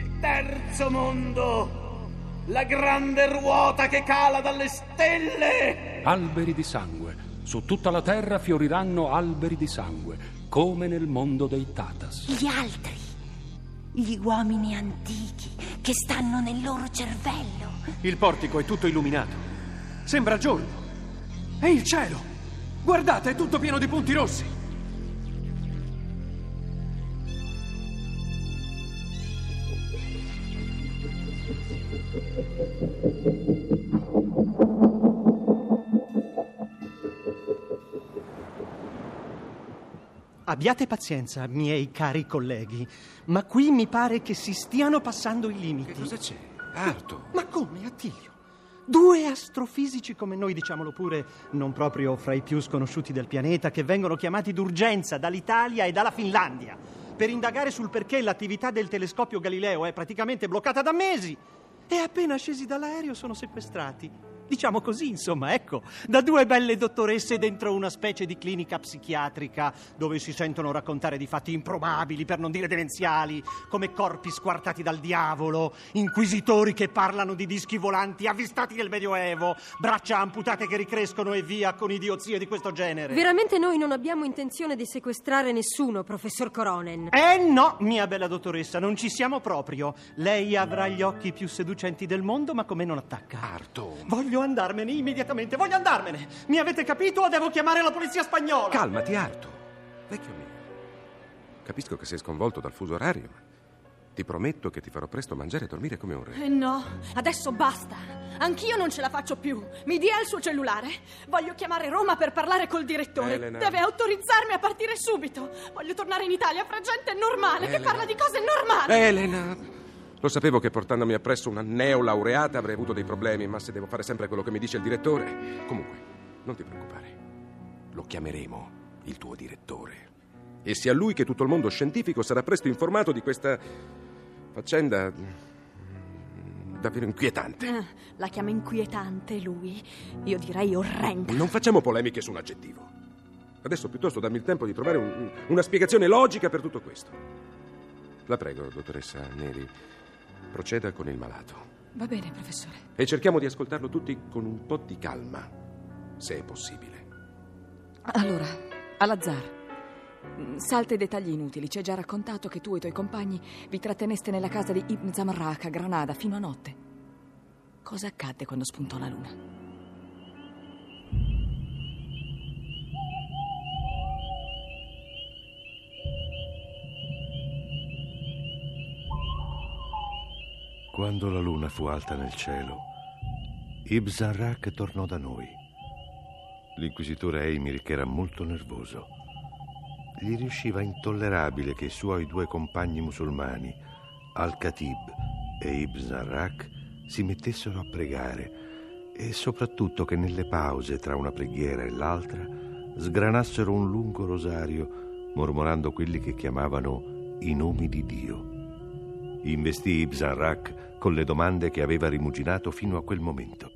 Il terzo mondo! La grande ruota che cala dalle stelle! Alberi di sangue. Su tutta la terra fioriranno alberi di sangue, come nel mondo dei Tatas. Gli altri, gli uomini antichi che stanno nel loro cervello. Il portico è tutto illuminato. Sembra giorno. E il cielo! Guardate, è tutto pieno di punti rossi. Abbiate pazienza, miei cari colleghi, ma qui mi pare che si stiano passando i limiti. Che cosa c'è? Arto. Ma come, Attilio? Due astrofisici come noi, diciamolo pure, non proprio fra i più sconosciuti del pianeta, che vengono chiamati d'urgenza dall'Italia e dalla Finlandia per indagare sul perché l'attività del telescopio Galileo è praticamente bloccata da mesi e appena scesi dall'aereo sono sequestrati. Diciamo così, insomma, ecco, da due belle dottoresse dentro una specie di clinica psichiatrica dove si sentono raccontare di fatti improbabili, per non dire demenziali, come corpi squartati dal diavolo, inquisitori che parlano di dischi volanti avvistati nel Medioevo, braccia amputate che ricrescono e via con idiozie di questo genere. Veramente noi non abbiamo intenzione di sequestrare nessuno, professor Coronen. Eh no, mia bella dottoressa, non ci siamo proprio. Lei avrà gli occhi più seducenti del mondo, ma come non attacca? Arto. Voglio andarmene immediatamente, voglio andarmene. Mi avete capito o devo chiamare la polizia spagnola? Calmati, Arto. Vecchio mio. Capisco che sei sconvolto dal fuso orario, ma ti prometto che ti farò presto mangiare e dormire come un re. Eh no, adesso basta. Anch'io non ce la faccio più. Mi dia il suo cellulare. Voglio chiamare Roma per parlare col direttore. Elena. Deve autorizzarmi a partire subito. Voglio tornare in Italia fra gente normale che Elena. parla di cose normali. Elena! Lo sapevo che portandomi appresso una neolaureata avrei avuto dei problemi, ma se devo fare sempre quello che mi dice il direttore. Comunque, non ti preoccupare. Lo chiameremo il tuo direttore. E sia lui che tutto il mondo scientifico sarà presto informato di questa faccenda mm, davvero inquietante. Eh, La chiama inquietante lui. Io direi orrenda. Non facciamo polemiche su un aggettivo. Adesso piuttosto dammi il tempo di trovare un- una spiegazione logica per tutto questo. La prego, dottoressa Neri, proceda con il malato. Va bene, professore. E cerchiamo di ascoltarlo tutti con un po' di calma, se è possibile. Allora, Al-Azzar, mm, salta i dettagli inutili. Ci hai già raccontato che tu e i tuoi compagni vi tratteneste nella casa di Ibn Zamarrak a Granada fino a notte. Cosa accadde quando spuntò la luna? Quando la luna fu alta nel cielo, Ibn Zarrak tornò da noi. L'inquisitore Eimir, che era molto nervoso, gli riusciva intollerabile che i suoi due compagni musulmani, Al-Khatib e Ibn Zarrak, si mettessero a pregare e soprattutto che nelle pause tra una preghiera e l'altra sgranassero un lungo rosario mormorando quelli che chiamavano i nomi di Dio. Investì Ibn Zarrak con le domande che aveva rimuginato fino a quel momento.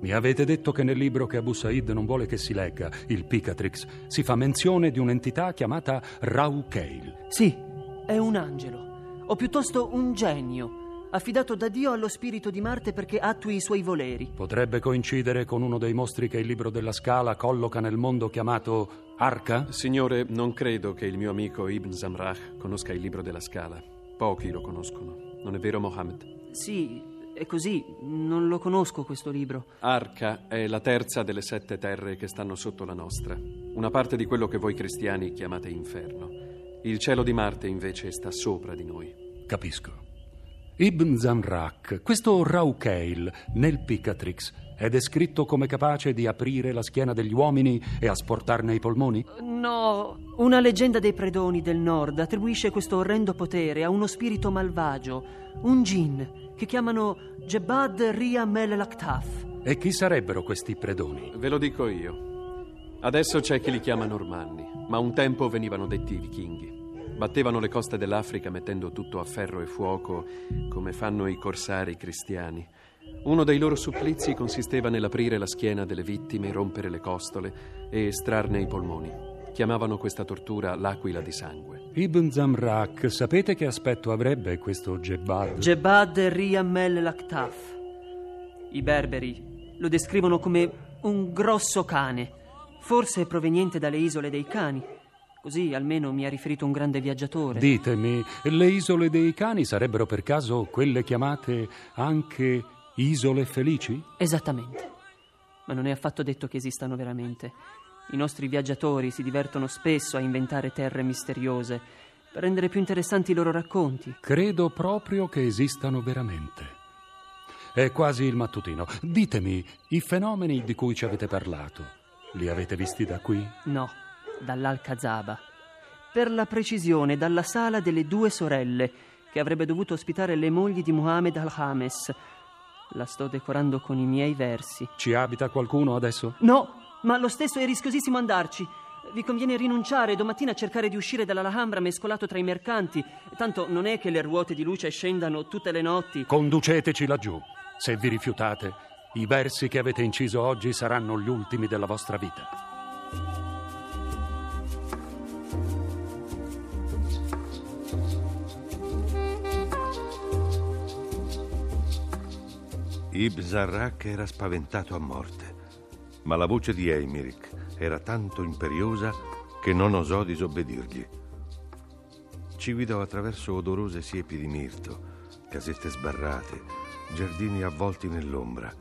Mi avete detto che nel libro che Abu Said non vuole che si legga, il Picatrix, si fa menzione di un'entità chiamata Raukeil. Sì, è un angelo, o piuttosto un genio. Affidato da Dio allo spirito di Marte perché attui i suoi voleri. Potrebbe coincidere con uno dei mostri che il libro della Scala colloca nel mondo chiamato Arca? Signore, non credo che il mio amico Ibn Zamrah conosca il libro della Scala. Pochi lo conoscono. Non è vero, Mohammed? Sì, è così. Non lo conosco questo libro. Arca è la terza delle sette terre che stanno sotto la nostra. Una parte di quello che voi cristiani chiamate inferno. Il cielo di Marte invece sta sopra di noi. Capisco. Ibn Zamrak, questo Raukeil nel Picatrix è descritto come capace di aprire la schiena degli uomini e asportarne i polmoni? No, una leggenda dei predoni del nord attribuisce questo orrendo potere a uno spirito malvagio, un gin, che chiamano Jebad Ria Mel Laktaf. E chi sarebbero questi predoni? Ve lo dico io. Adesso c'è chi li chiama normanni, ma un tempo venivano detti vichinghi. Battevano le coste dell'Africa mettendo tutto a ferro e fuoco, come fanno i corsari cristiani. Uno dei loro supplizi consisteva nell'aprire la schiena delle vittime, rompere le costole e estrarne i polmoni. Chiamavano questa tortura l'aquila di sangue. Ibn Zamrak, sapete che aspetto avrebbe questo Jebad? Jebad Riamel Laktaf. I berberi lo descrivono come un grosso cane, forse proveniente dalle isole dei cani. Così almeno mi ha riferito un grande viaggiatore. Ditemi, le isole dei cani sarebbero per caso quelle chiamate anche isole felici? Esattamente. Ma non è affatto detto che esistano veramente. I nostri viaggiatori si divertono spesso a inventare terre misteriose per rendere più interessanti i loro racconti. Credo proprio che esistano veramente. È quasi il mattutino. Ditemi, i fenomeni di cui ci avete parlato, li avete visti da qui? No dall'Alcazaba. Per la precisione, dalla sala delle due sorelle, che avrebbe dovuto ospitare le mogli di Muhammad al-Hames. La sto decorando con i miei versi. Ci abita qualcuno adesso? No, ma lo stesso è rischiosissimo andarci. Vi conviene rinunciare domattina a cercare di uscire dall'Alhambra mescolato tra i mercanti. Tanto non è che le ruote di luce scendano tutte le notti. Conduceteci laggiù. Se vi rifiutate, i versi che avete inciso oggi saranno gli ultimi della vostra vita. Ibn Zarrak era spaventato a morte, ma la voce di Emiric era tanto imperiosa che non osò disobbedirgli. Ci guidò attraverso odorose siepi di mirto, casette sbarrate, giardini avvolti nell'ombra.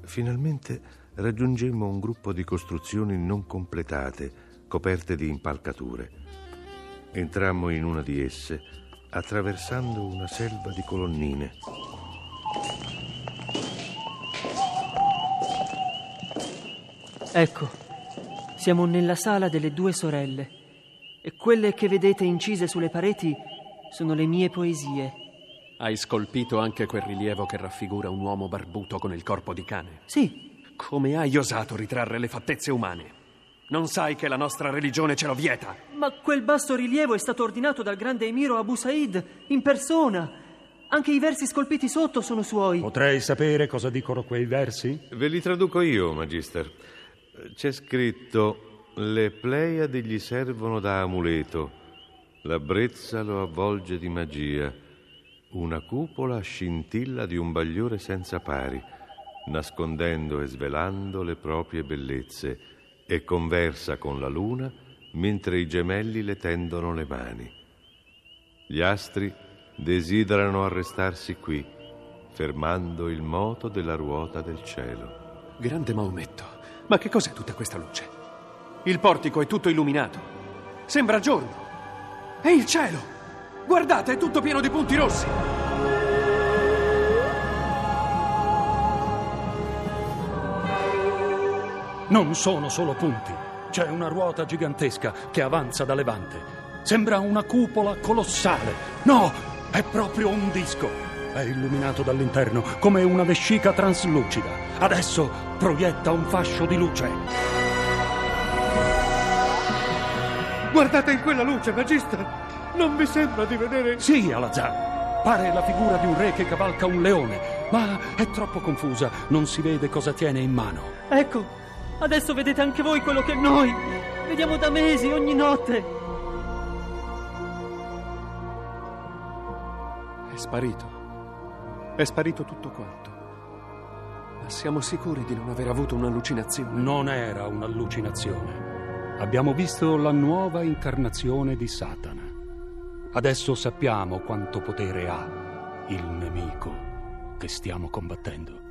Finalmente raggiungemmo un gruppo di costruzioni non completate, coperte di impalcature. Entrammo in una di esse, attraversando una selva di colonnine. Ecco, siamo nella sala delle due sorelle e quelle che vedete incise sulle pareti sono le mie poesie. Hai scolpito anche quel rilievo che raffigura un uomo barbuto con il corpo di cane? Sì. Come hai osato ritrarre le fattezze umane? Non sai che la nostra religione ce lo vieta? Ma quel basso rilievo è stato ordinato dal grande emiro Abu Said in persona. Anche i versi scolpiti sotto sono suoi. Potrei sapere cosa dicono quei versi? Ve li traduco io, Magister. C'è scritto: Le Pleiadi gli servono da amuleto, la brezza lo avvolge di magia, una cupola scintilla di un bagliore senza pari, nascondendo e svelando le proprie bellezze, e conversa con la luna mentre i gemelli le tendono le mani. Gli astri desiderano arrestarsi qui, fermando il moto della ruota del cielo. Grande Maometto. Ma che cos'è tutta questa luce? Il portico è tutto illuminato. Sembra giorno. E il cielo! Guardate, è tutto pieno di punti rossi. Non sono solo punti. C'è una ruota gigantesca che avanza da levante. Sembra una cupola colossale. No, è proprio un disco. È illuminato dall'interno come una vescica traslucida. Adesso proietta un fascio di luce. Guardate in quella luce, Magister! Non vi sembra di vedere... Sì, Alazar. Pare la figura di un re che cavalca un leone, ma è troppo confusa. Non si vede cosa tiene in mano. Ecco, adesso vedete anche voi quello che noi vediamo da mesi ogni notte. È sparito. È sparito tutto quanto. Ma siamo sicuri di non aver avuto un'allucinazione? Non era un'allucinazione. Abbiamo visto la nuova incarnazione di Satana. Adesso sappiamo quanto potere ha il nemico che stiamo combattendo.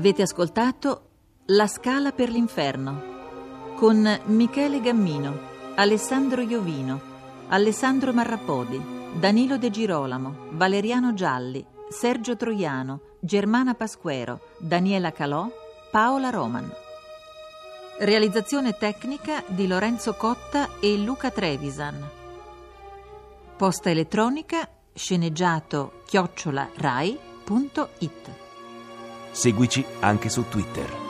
Avete ascoltato La Scala per l'Inferno con Michele Gammino, Alessandro Iovino, Alessandro Marrapodi, Danilo De Girolamo, Valeriano Gialli, Sergio Troiano, Germana Pasquero, Daniela Calò, Paola Roman. Realizzazione tecnica di Lorenzo Cotta e Luca Trevisan. Posta elettronica sceneggiato chiocciola rai.it Seguici anche su Twitter.